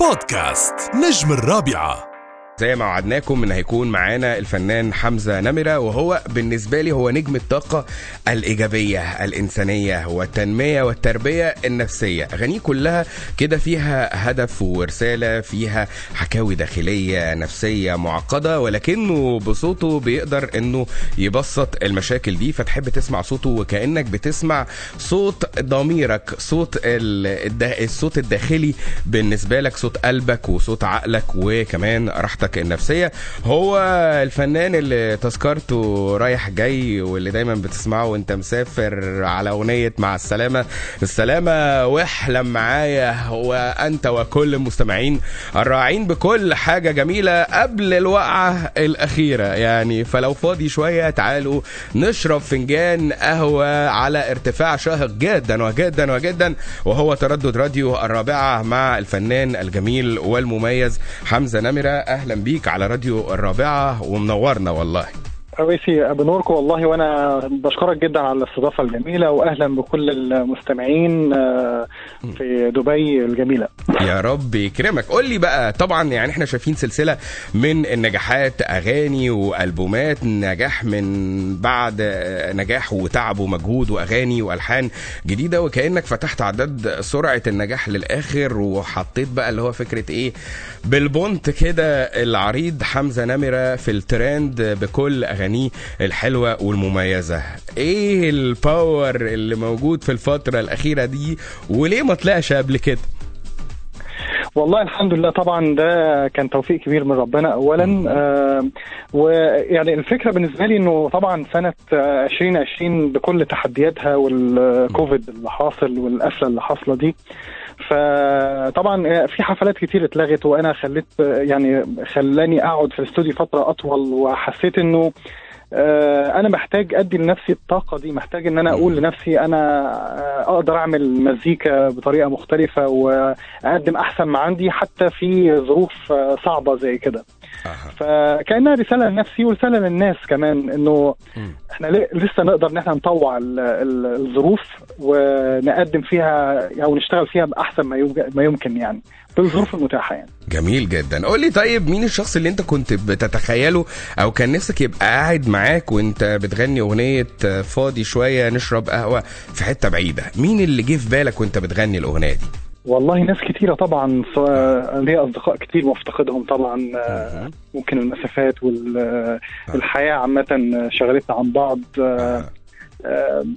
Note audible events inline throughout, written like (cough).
بودكاست نجم الرابعة. زي ما وعدناكم إن هيكون معانا الفنان حمزة نمرة وهو بالنسبة لي هو نجم الطاقة الإيجابية الإنسانية والتنمية والتربية النفسية. أغانيه كلها كده فيها هدف ورسالة فيها حكاوي داخلية نفسية معقدة ولكنه بصوته بيقدر إنه يبسط المشاكل دي. فتحب تسمع صوته وكأنك بتسمع صوت ضميرك صوت الصوت الداخلي بالنسبة لك صوت قلبك وصوت عقلك وكمان راحتك صحتك النفسية. هو الفنان اللي تذكرته رايح جاي واللي دايما بتسمعه وأنت مسافر على أغنية مع السلامة. السلامة واحلم معايا وأنت وكل المستمعين الراعين بكل حاجة جميلة قبل الوقعة الأخيرة. يعني فلو فاضي شوية تعالوا نشرب فنجان قهوة على ارتفاع شاهق جدا وجدا وجدا. وهو تردد راديو الرابعة مع الفنان الجميل والمميز حمزة نمرة. أهلا بيك على راديو الرابعة ومنورنا والله. رويسي بنوركم والله وأنا بشكرك جدا على الاستضافة الجميلة واهلا بكل المستمعين آه، في دبي الجميلة. يا رب يكرمك. قول لي بقى طبعا يعني إحنا شايفين سلسلة من النجاحات أغاني وألبومات نجاح من بعد نجاح وتعب ومجهود وأغاني وألحان جديدة وكأنك فتحت عداد سرعة النجاح للآخر وحطيت بقى اللي هو فكرة إيه بالبنط كده العريض حمزة نمرة في الترند بكل اغاني اغانيه الحلوة والمميزة. إيه ال power اللي موجود في الفترة الأخيرة دي؟ وليه ما طلعش قبل كده؟ والله الحمد لله طبعا ده كان توفيق كبير من ربنا اولا. آه ويعني الفكرة بالنسبة لي إنه طبعا سنة 2020 بكل تحدياتها والكوفيد اللي حاصل والقفلة اللي حاصلة دي فطبعا في حفلات كتير اتلغت وأنا خليت يعني خلاني أقعد في الاستوديو فترة أطول وحسيت إنه آه، أنا محتاج أدي لنفسي الطاقة دي محتاج إن أنا أقول لنفسي أنا آه، أقدر أعمل مزيكا بطريقة مختلفة وأقدم أحسن ما عندي حتى في ظروف آه، صعبة زي كده. فكأنها رسالة لنفسي ورسالة للناس كمان إنه إحنا لسه نقدر إن إحنا نطوع الظروف ونقدم فيها أو نشتغل فيها بأحسن ما يمكن يعني بالظروف المتاحة يعني. جميل جدا. قول لي طيب مين الشخص اللي أنت كنت بتتخيله أو كان نفسك يبقى قاعد معاك وأنت بتغني أغنية فاضي شوية نشرب قهوة في حتة بعيدة؟ مين اللي جه في بالك وأنت بتغني الأغنية دي؟ والله ناس كثيره طبعا ليا أصدقاء كثير مفتقدهم طبعا ممكن المسافات والحياة عامة شغلتنا عن بعض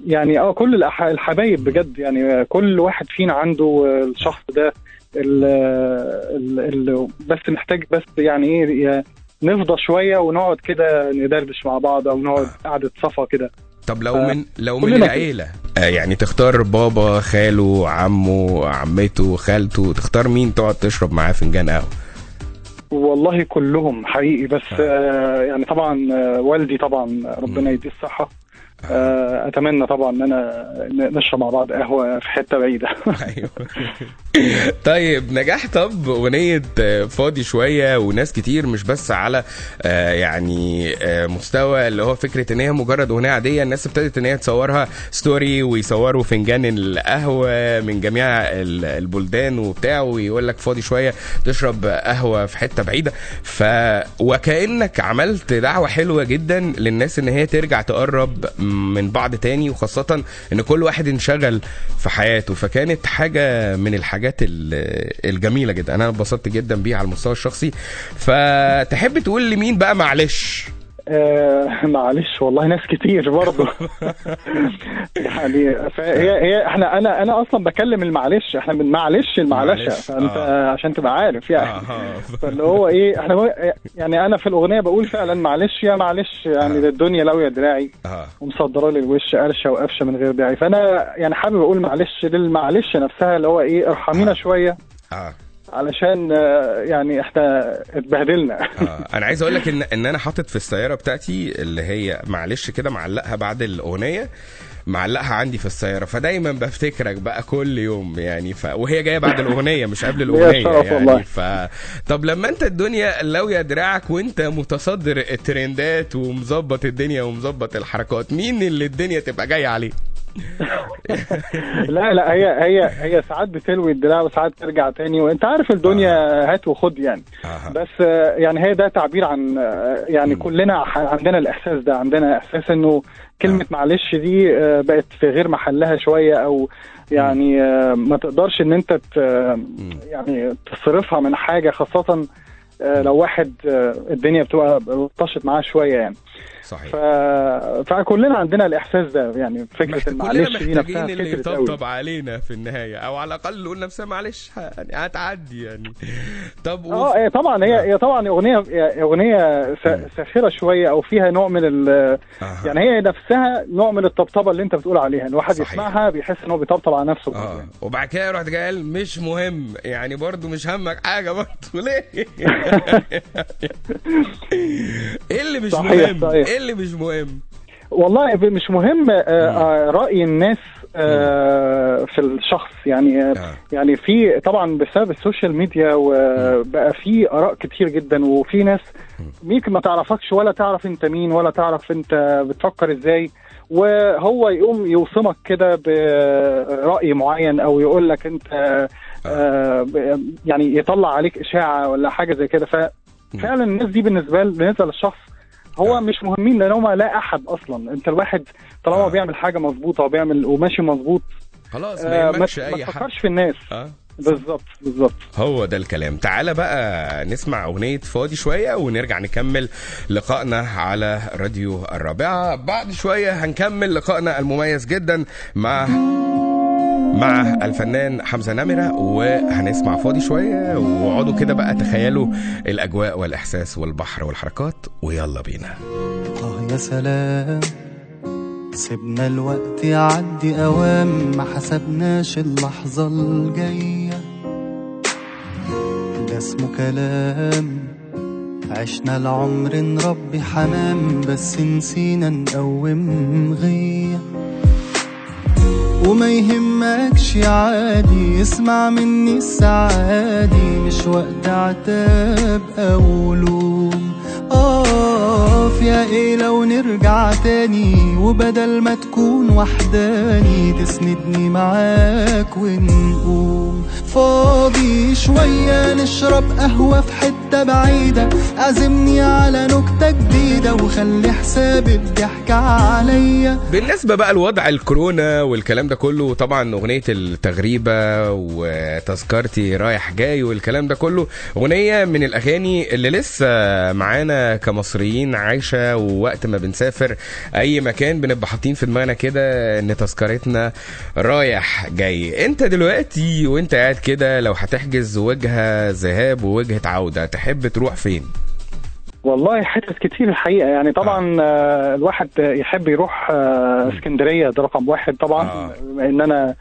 يعني آه كل الحبايب بجد يعني كل واحد فينا عنده الشخص ده اللي بس محتاج بس يعني إيه نفضى شوية ونقعد كده ندردش مع بعض أو نقعد قعدة صفا كده. طب لو من لو من العيلة. آه يعني تختار بابا خاله عمه عمته خالته تختار مين تقعد تشرب معاه فنجان قهوة؟ والله كلهم حقيقي بس آه. آه يعني طبعا آه والدي طبعا ربنا يديه الصحة. أتمنى طبعا إن أنا نشرب مع بعض قهوة في حتة بعيدة. (laughs) أيوه. طيب نجاح طب أغنية فاضي شوية وناس كتير مش بس على آه، يعني آه، مستوى اللي هو فكرة إن هي مجرد أغنية عادية الناس ابتدت إن هي تصورها ستوري ويصوروا فنجان القهوة من جميع البلدان وبتاع ويقول لك فاضي شوية تشرب قهوة في حتة بعيدة. ف وكأنك عملت دعوة حلوة جدا للناس إن هي ترجع تقرب من بعض تاني وخاصة إن كل واحد انشغل في حياته. فكانت حاجة من الحاجات الجميلة جدا. أنا انبسطت جدا بيها على المستوى الشخصي. فتحب تقول لمين بقى معلش؟ آه معلش والله ناس كتير برضه (laughs) يعني هي هي إحنا أنا أنا أصلا بكلم المعلش إحنا من معلش المعلشه فأنت آه. عشان تبقى عارف يعني آه. فاللي هو إيه إحنا يعني أنا في الأغنية بقول فعلا معلش يا معلش يعني آه. الدنيا لو يا دراعي آه. ومصدرة لي الوش قرشة وقفشة من غير داعي فأنا يعني حابب أقول معلش للمعلش نفسها اللي هو إيه ارحمينا آه. شوية آه. علشان آه، يعني إحنا اتبهدلنا. آه أنا عايز أقول لك إن إن أنا حاطط في السيارة بتاعتي اللي هي معلش كده معلقها بعد الأغنية معلقها عندي في السيارة. فدايما بفتكرك بقى كل يوم يعني ف... وهي جاية بعد الأغنية مش قبل (laughs) الأغنية يعني. ف طب لما أنت الدنيا لاويه دراعك وأنت متصدر الترندات ومظبط الدنيا ومظبط الحركات مين اللي الدنيا تبقى جاية عليه؟ لا لا هي هي هي ساعات بتلوي الدراع وساعات ترجع تاني. وانت عارف الدنيا هات وخد يعني. آه. بس آه، يعني هي ده تعبير عن آه، يعني كلنا ح- عندنا الإحساس ده عندنا إحساس إنه كلمة معلش دي آه، بقت في غير محلها شوية أو يعني آه، ما تقدرش إن أنت يعني تصرفها من حاجة خاصة آه، لو واحد آه، الدنيا بتبقى طشت معاه شوية يعني. صحيح ف... فكلنا عندنا الإحساس ده يعني فكرة (laughs) المعلش دي محتاجين نفسها اللي يطبطب علينا في النهاية أو على الأقل نقول نفسها معلش يعني هتعدي يعني طب وف- آه هي طبعا هي هي طبعا أغنية أغنية ساخرة شوية أو فيها نوع من ال آه. يعني هي نفسها نوع من الطبطبة اللي أنت بتقول عليها الواحد صحيح. يسمعها بيحس إن هو بيطبطب على نفسه آه يعني. وبعد كده رحت جاي قال مش مهم يعني برضو مش همك حاجة برضو ليه (laughs) (laughs) إيه اللي مش صحيح، مهم صحيح. إيه اللي مش مهم؟ والله مش مهم آه، آه، رأي الناس آه، في الشخص. يعني. يعني في طبعا بسبب السوشيال ميديا وبقى في آراء كتير جدا وفي ناس ممكن ما تعرفكش ولا تعرف انت مين ولا تعرف انت بتفكر إزاي. وهو يقوم يوصمك كده برأي معين أو يقول لك انت يعني يطلع عليك إشاعة ولا حاجة زي كده. ففعلا الناس دي بالنسبة بالنسبة للشخص هو آه. مش مهمين لأن هم لا أحد أصلا. أنت الواحد طالما آه. بيعمل حاجة مظبوطة وبيعمل وماشي مظبوط خلاص آه، ما ما يهمكش ما أي حد. تفكرش في الناس. آه. بالظبط بالظبط. هو ده الكلام. تعالى بقى نسمع أغنية فاضي شوية ونرجع نكمل لقائنا على راديو الرابعة. بعد شوية هنكمل لقائنا المميز جدا مع مع الفنان حمزة نمرة وهنسمع فاضي شوية واقعدوا كده بقى تخيلوا الأجواء والإحساس والبحر والحركات ويلا بينا. آه يا سلام. سيبنا الوقت يعدي أوام ما حسبناش اللحظة الجاية. ده اسمه كلام. عشنا العمر نربي حمام بس نسينا نقوم غيه وما يهمكش عادي اسمع مني السعادي مش وقت عتاب اقف يا إيه لو نرجع تاني؟ وبدل ما تكون وحداني تسندني معاك ونقوم. فاضي شوية نشرب قهوة في حتة بعيدة. عزمني على نكتة جديدة وخلي حساب الضحك عليا. بالنسبة بقى لوضع الكورونا والكلام ده كله طبعا أغنية التغريبة وتذكرتي رايح جاي والكلام ده كله أغنية من الأغاني اللي لسه معانا كمصريين عايشة ووقت ما بنسافر أي مكان بنبقى حاطين في دماغنا كده إن تذكرتنا رايح جاي أنت دلوقتي وأنت قاعد كده لو هتحجز وجهة ذهاب ووجهة عودة تحب تروح فين؟ والله حتت كتير الحقيقة يعني طبعا آه. الواحد يحب يروح آه اسكندرية ده رقم واحد طبعا آه. إن أنا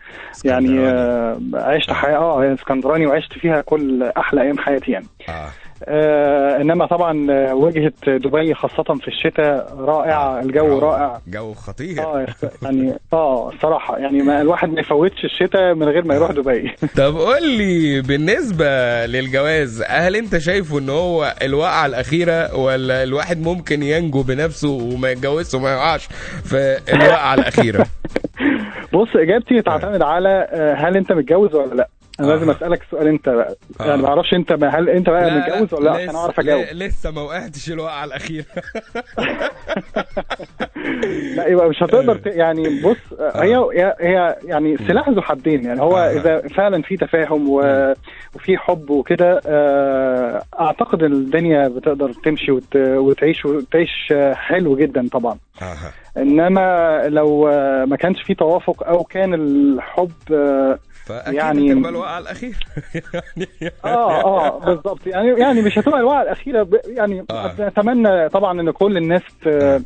يعني. آه عشت حياة آه اسكندراني وعشت فيها كل أحلى أيام حياتي يعني آه. آه إنما طبعا آه، وجهه دبي خاصة في الشتاء رائعة الجو رائع. جو خطير. آه يعني آه الصراحه يعني ما الواحد ما يفوتش الشتاء من غير ما يروح دبي. (laughs) طب قول لي بالنسبة للجواز هل أنت شايفه إن هو الوقعة الأخيرة ولا الواحد ممكن ينجو بنفسه وما يتجوزش وما يقعش في الوقعة الأخيرة؟ (laughs) بص إجابتي تعتمد على آه، هل أنت متجوز ولا لأ. أنا آه. لازم أسألك السؤال أنت بقى. آه. يعني ما أعرفش أنت ما هل أنت بقى متجوز ولا لأ؟ عشان أعرف أجاوب. لسه ما وقعتش الوقعة الأخيرة. (laughs) لا يبقى مش هتقدر ت... يعني بص هي هي- هي يعني سلاح ذو حدين. يعني هو آه. إذا فعلا في تفاهم و... وفي حب وكده آه، أعتقد الدنيا بتقدر تمشي وت... وتعيش وتعيش آه، حلو جدا طبعا. آه. إنما لو آه، ما كانش في توافق أو كان الحب آه، فأكيد يعني-. هتبقى الوقعة الأخيرة (laughs) يعني آه آه بالظبط يعني يعني مش هتبقى الوقعة الأخيرة يعني آه. أتمنى طبعا إن كل الناس ت-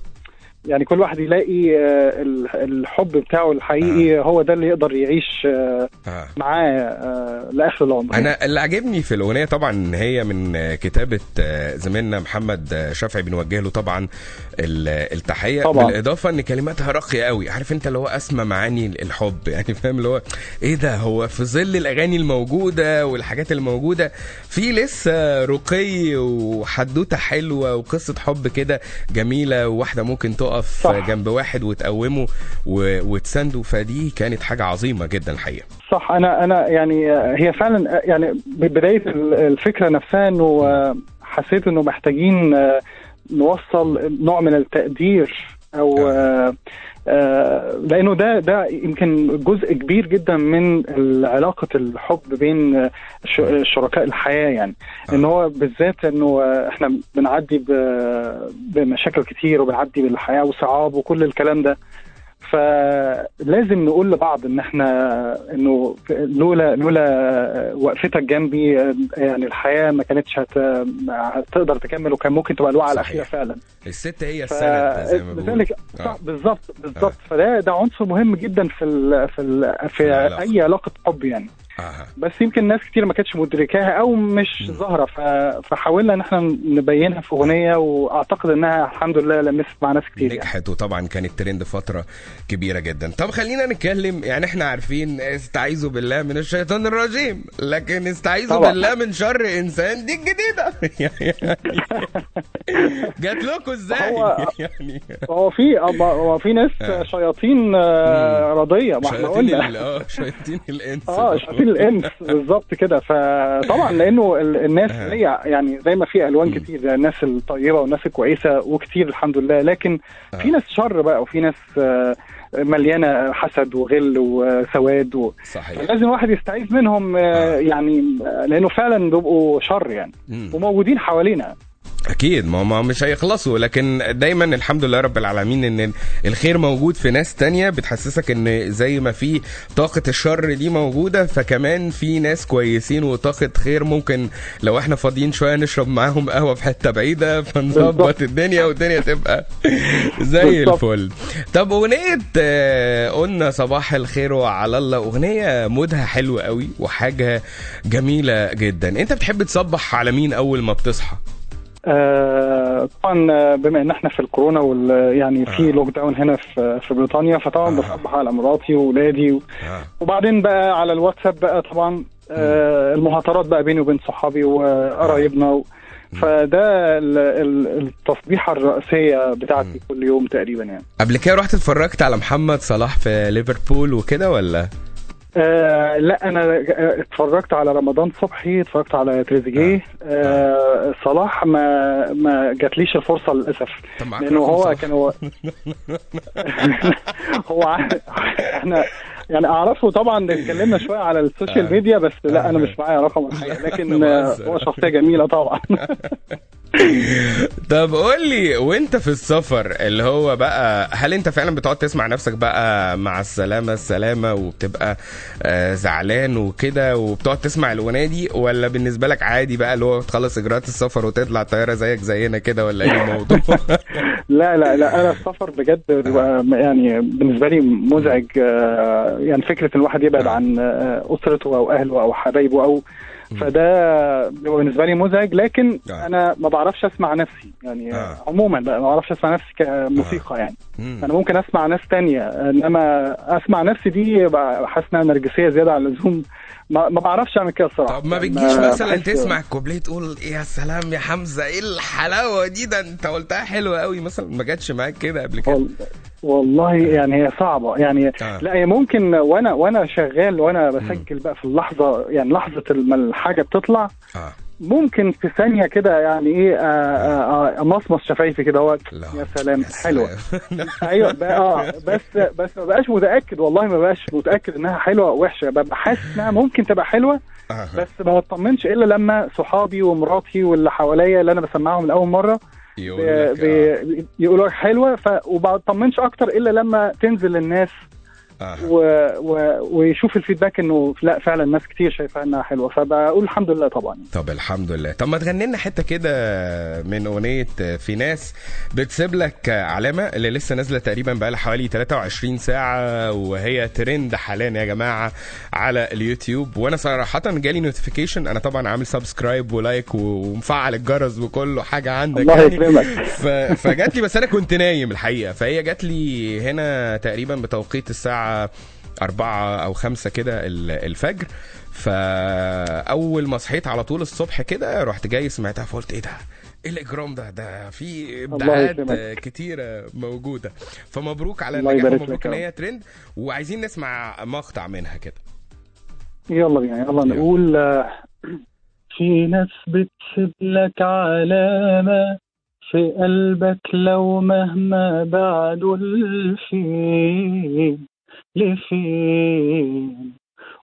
يعني كل واحد يلاقي آه، ال- الحب بتاعه الحقيقي هو ده اللي يقدر يعيش آه، آه. معاه آه، لآخر العمر أنا اللي عجبني في الأغنية طبعا هي من كتابة زميلنا محمد شافعي بنوجه له طبعا التحية. طبعا. بالإضافة إن كلماتها راقية قوي. عارف أنت اللي هو أسمى معاني الحب. يعني فاهم اللي هو إيه ده؟ هو في ظل الأغاني الموجودة والحاجات الموجودة في لسه رقي وحدوتة حلوة وقصة حب كده جميلة وواحدة ممكن تقف صح. جنب واحد وتقومه. وتسنده. فدي كانت حاجة عظيمة جدا الحقيقة. صح. أنا أنا يعني هي فعلا يعني بداية الفكرة نفسها إنه حسيت إنه محتاجين نوصل نوع من التقدير أو آه، لأنه ده ده يمكن جزء كبير جدا من علاقة الحب بين شركاء الحياة يعني. إن هو بالذات إنه إحنا بنعدي بمشاكل كتير وبنعدي بالحياة وصعاب وكل الكلام ده. فلازم نقول لبعض إن إحنا إنه لولا لولا وقفتك جنبي يعني الحياة ما كانتش هت... هتقدر تكمل وكان ممكن تبقى الوعي صحيح. الاخيره فعلا الست هي ف- السند زي ما بيقولوا آه. بالظبط بالظبط فده ده عنصر مهم جدا في ال في ال في العلاقة. أي علاقة حب يعني آه. بس يمكن ناس كتير ما كانتش مدركاها أو مش ظاهرة. فحاولنا إن إحنا نبينها في أغنية وأعتقد إنها الحمد لله لمست مع ناس كتير يعني. نجحت وطبعا كانت ترند فترة كبيرة جدا. طب خلينا نتكلم يعني إحنا عارفين استعيذوا بالله من الشيطان الرجيم لكن استعيذوا طبعا. بالله من شر إنسان دي الجديده (laughs) جات لكم إزاي؟ هو- يعني. هو في هو في ناس آه. شياطين آه، رضية ما إحنا قلنا. آه شياطين (laughs) الإنس. آه شياطين الانس بالظبط كده. فطبعا لأنه ال- الناس آه. هي يعني زي ما في ألوان كتير زي الناس الطيبة والناس الكويسة وكتير الحمد لله. لكن في ناس شر بقى وفي ناس آه، مليانة حسد وغل وسواد و... صحيح. لازم الواحد يستعيذ منهم آه، يعني آه، لأنه فعلا بيبقوا شر يعني. وموجودين حوالينا. أكيد ما ما مش هيخلصوا. لكن دايما الحمد لله رب العالمين إن الخير موجود في ناس تانية. بتحسسك إن زي ما في طاقة الشر دي موجودة فكمان في ناس كويسين وطاقة خير ممكن لو إحنا فاضيين شوية نشرب معاهم قهوة في حتة بعيدة (laughs) فنظبط. الدنيا والدنيا تبقى (laughs) زي. الفل. طب أغنية آه، قلنا صباح الخير وعلى الله. أغنية مودها حلو قوي وحاجة جميلة جدا. أنت بتحب تصبح على مين أول ما بتصحى؟ طبعا آه، بما إن إحنا في الكورونا وال يعني في آه. لوك داون هنا في في بريطانيا فطبعا آه. بصبح على مراتي واولادي و... آه. وبعدين بقى على الواتساب بقى طبعا آه، المهاترات بقى بيني وبين صحابي وقرايبنا و... فده ال- ال- التصبيحة الرئيسية بتاعتي كل يوم تقريبا يعني قبل كده رحت اتفرجت على محمد صلاح في ليفربول وكده ولا آه لا أنا آه، اتفرجت على رمضان صبحي اتفرجت على تريزيجيه آه صلاح ما ما جاتليش الفرصة للأسف لأنه هو؟ كان (laughs) هو هو إحنا يعني أعرفه طبعا اتكلمنا شوية على ال social آه. ميديا بس لا آه. أنا مش معايا رقم الحقيقة لكن (laughs) آه،. هو شخصية جميلة طبعا (laughs) (laughs) طب قول لي وانت في السفر اللي هو بقى هل انت فعلا بتقعد تسمع نفسك بقى مع السلامة السلامة وبتبقى آه زعلان وكده وبتقعد تسمع الأغنية دي ولا بالنسبة لك عادي بقى اللي هو تخلص إجراءات السفر وتطلع الطيارة زيك زينا كده ولا إيه الموضوع؟ (laughs) لا لا لا أنا السفر بجد يعني بالنسبة لي مزعج آه، يعني فكرة ان الواحد يبعد. عن آه، أسرته أو أهله أو حبايبه أو فده بالنسبة لي مزعج لكن آه. أنا ما بعرفش أسمع نفسي يعني آه. عموما بقى ما بعرفش أسمع نفسي كموسيقى يعني. أنا ممكن أسمع ناس تانية إنما أسمع نفسي دي حاسس إنها نرجسية زيادة عن اللزوم ما, ما بعرفش أعمل كده الصراحة. طب ما يعني بتجيش مثلا تسمع الكوبليه تقول يا سلام يا حمزة إيه الحلاوة دي؟ ده أنت قلتها حلوة قوي مثلا ما جاتش معاك كده قبل كده. وال- والله يعني هي صعبة. يعني آه. لا هي ممكن وأنا وأنا شغال وأنا بسجل بقى في اللحظة يعني لحظة ما الحاجة بتطلع آه. ممكن في ثانية كده يعني إيه آه، آه، آه، امصمص شفايفي كده هو لا. يا سلام حلوة. (laughs) أيوه بقى آه بس بس ما بقاش متأكد والله ما بقاش متأكد إنها حلوة أو وحشة ببقى حاسس إنها ممكن تبقى حلوة آه. بس ما بطمنش إلا لما صحابي ومراتي واللي حواليا اللي أنا بسمعهم لاول مرة يقول لك آه. بي- بيقولوا لك حلوة ف... وما بطمنش أكتر إلا لما تنزل للناس آه. و... و... ويشوف الفيدباك إنه لا فعلا ناس كتير شايفاها إنها حلوة. فبقول الحمد لله طبعا. طب الحمد لله. طب ما تغني لنا حتة كده من أغنية في ناس بتسيب لك علامة اللي لسه نازلة تقريبا بقى لها حوالي 23 ساعة وهي ترند حاليا يا جماعة على اليوتيوب. وأنا صراحة جالي notification أنا طبعا عامل subscribe و like ومفعل الجرس وكله حاجة عندك الله يعني. يكرمك. ف... فجات لي بس أنا كنت نايم الحقيقة. فهي جات لي هنا تقريبا بتوقيت الساعة أربعة أو خمسة كده ال- الفجر. فأول ما صحيت على طول الصبح كده رحت جاي سمعتها فقلت إيه ده؟ إيه الإجرام ده؟ ده في ابداعات. كتيرة موجودة. فمبروك على النجاح ومبروك إن هي ترند. وعايزين نسمع مقطع منها كده. يلا بينا يلا نقول (clears throat) في ناس بتسيب لك علامة في قلبك لو مهما بعدوا لفين لفين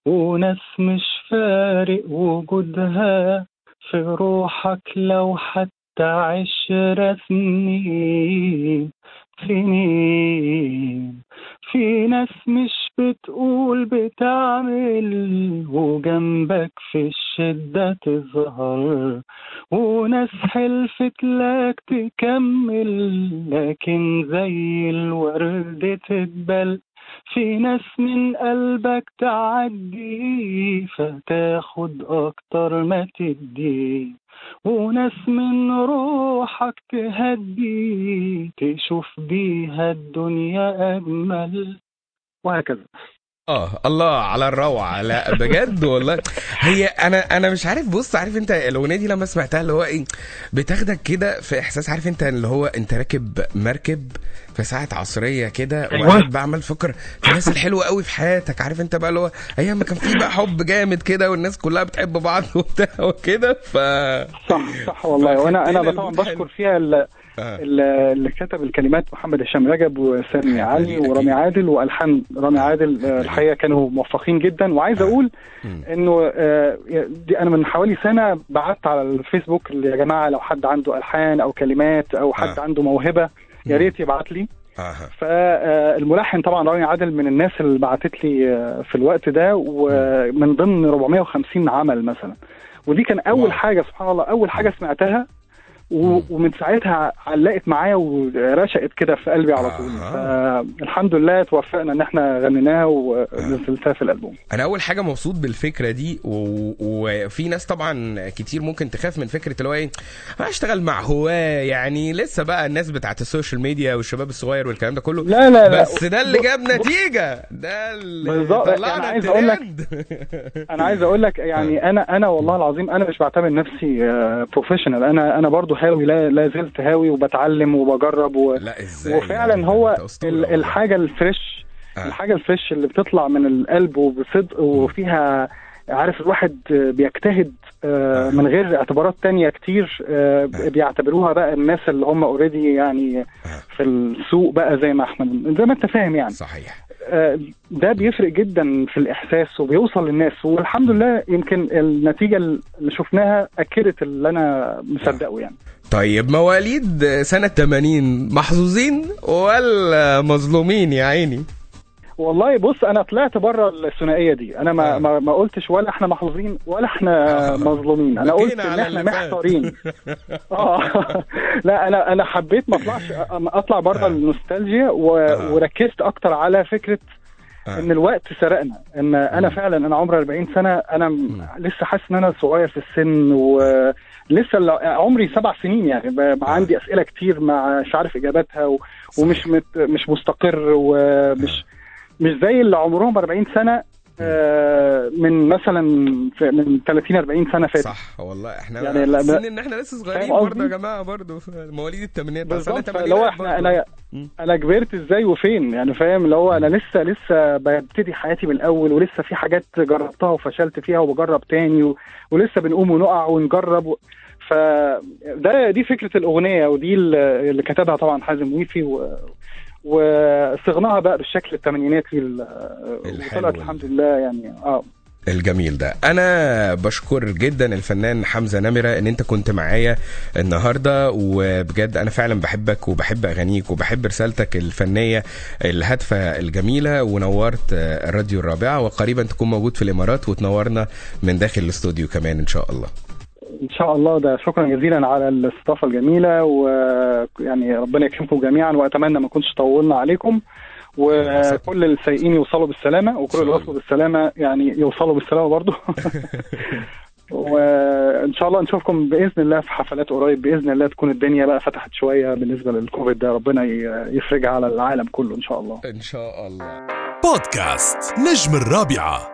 وناس مش فارق وجودها في روحك لو حتى عشر سنين. سنين في ناس مش بتقول بتعمل وجنبك في الشدة تظهر. وناس حلفت لك تكمل لكن زي الورد تتبل. في ناس من قلبك تعدي فتاخد أكتر ما تدي. وناس من روحك تهدي تشوف بيها الدنيا أجمل. وهكذا. آه الله على الروعة لا بجد والله هي أنا أنا مش عارف بص عارف أنت الأغنية دي لما سمعتها اللي هو إيه بتاخدك كده في إحساس عارف أنت اللي هو أنت راكب مركب في ساعة عصرية كده أيوة. وقاعد بقى عمال تفكر في الناس الحلوة قوي في حياتك عارف أنت بقى اللي هو أيام ما كان في بقى حب جامد كده والناس كلها بتحب بعض (laughs) وبتاع وكده ف صح صح والله وأنا أنا طبعا بشكر. فيها اللي كتب الكلمات محمد هشام رجب وسامي (laughs) علي. ورامي عادل وألحان رامي عادل آه، الحقيقة كانوا موفقين جدا وعايز أقول مم. إنه آه، دي أنا من حوالي سنة بعت على الفيسبوك يا جماعة لو حد عنده ألحان أو كلمات أو حد آه. عنده موهبة يا. ريت يبعت لي أها فالملحن طبعا رامي عادل من الناس اللي بعتت لي آه، في الوقت ده ومن ضمن 450 عمل مثلا ودي كان أول wow. حاجة سبحان الله أول حاجة سمعتها. ومن ساعتها علقت معايا ورشقت كده في قلبي على طول. آه. فالحمد لله توفقنا إن إحنا غنيناها ونزلتها في الألبوم. أنا أول حاجة مبسوط بالفكرة دي و... وفي ناس طبعا كتير ممكن تخاف من فكرة اللي هو إيه مع هواة يعني لسه بقى الناس بتاعت ال social media والشباب الصغير والكلام ده كله. لا لا لا. بس ده اللي جاب نتيجة. ده اللي. طلعنا أنا عايز أقول لك-. (laughs) أنا عايز أقول لك يعني أنا أنا والله العظيم أنا مش بعتبر نفسي professional أنا أنا برضو هاوي لا, لا زلت هاوي وبتعلم وبجرب و... لا إزاي وفعلا يعني؟ هو. الحاجة ال fresh آه. الحاجة ال fresh اللي بتطلع من القلب وبصدق وفيها عارف الواحد بيجتهد آه، آه. من غير اعتبارات تانية كتير آه،. بيعتبروها بقى الناس اللي هم already يعني في السوق بقى زي ما إحنا زي ما أنت فاهم يعني صحيح ده بيفرق جدا في الإحساس وبيوصل للناس والحمد لله يمكن النتيجة اللي شفناها أكدت اللي أنا مصدقه يعني طيب مواليد سنة 80 محظوظين ولا مظلومين يا عيني؟ والله بص أنا طلعت بره الثنائية دي أنا ما آه. ما, ما قلتش ولا إحنا محظوظين ولا إحنا آه. مظلومين أنا قلت إن إحنا. محتارين (laughs) آه (laughs) لا أنا أنا حبيت ما اطلعش أطلع بره آه. النوستالجيا و... آه. وركزت أكتر على فكرة آه. إن الوقت سرقنا إن أنا فعلا أنا عمري 40 سنة أنا م- لسه حاسس إن أنا صغير في السن ولسه عمري سبع سنين يعني ب- عندي أسئلة كتير مش عارف إجاباتها و... ومش مت... مش مستقر ومش مش زي اللي عمرهم 40 سنة آه، من مثلا من 30 40 سنة فاتت صح والله إحنا يعني لا- إن إحنا لسه صغيرين برضه يا؟ جماعة برضه مواليد الثمانينات بس أنا بالظبط اللي هو إحنا. أنا. أنا كبرت إزاي وفين يعني فاهم اللي هو أنا لسه لسه ببتدي حياتي من الأول ولسه في حاجات جربتها وفشلت فيها وبجرب تاني و... ولسه بنقوم ونقع ونجرب و... فده دي فكرة الأغنية ودي اللي كتبها طبعا حازم ويفي و... وصغناها بقى بالشكل الثمانيناتي وطلعت ال- الحمد لله يعني آه. الجميل ده. أنا بشكر جدا الفنان حمزة نمرة إن أنت كنت معايا النهارده وبجد أنا فعلا بحبك وبحب أغانيك وبحب رسالتك الفنية الهادفة الجميلة ونورت الراديو الرابعة وقريبا تكون موجود في الإمارات وتنورنا من داخل الاستوديو كمان إن شاء الله. إن شاء الله. ده شكرا جزيلا على الاستضافة الجميلة ويعني ربنا يكرمكم جميعا وأتمنى ما نكونش طولنا عليكم. وكل السايقين يوصلوا بالسلامة وكل اللي وصلوا بالسلامة يعني يوصلوا بالسلامة برضو. (laughs) وإن شاء الله نشوفكم بإذن الله في حفلات قريب. بإذن الله تكون الدنيا بقى فتحت شوية بالنسبة للكوفيد ده. ربنا يفرجها على العالم كله إن شاء الله. إن شاء الله. بودكاست نجم الرابعة.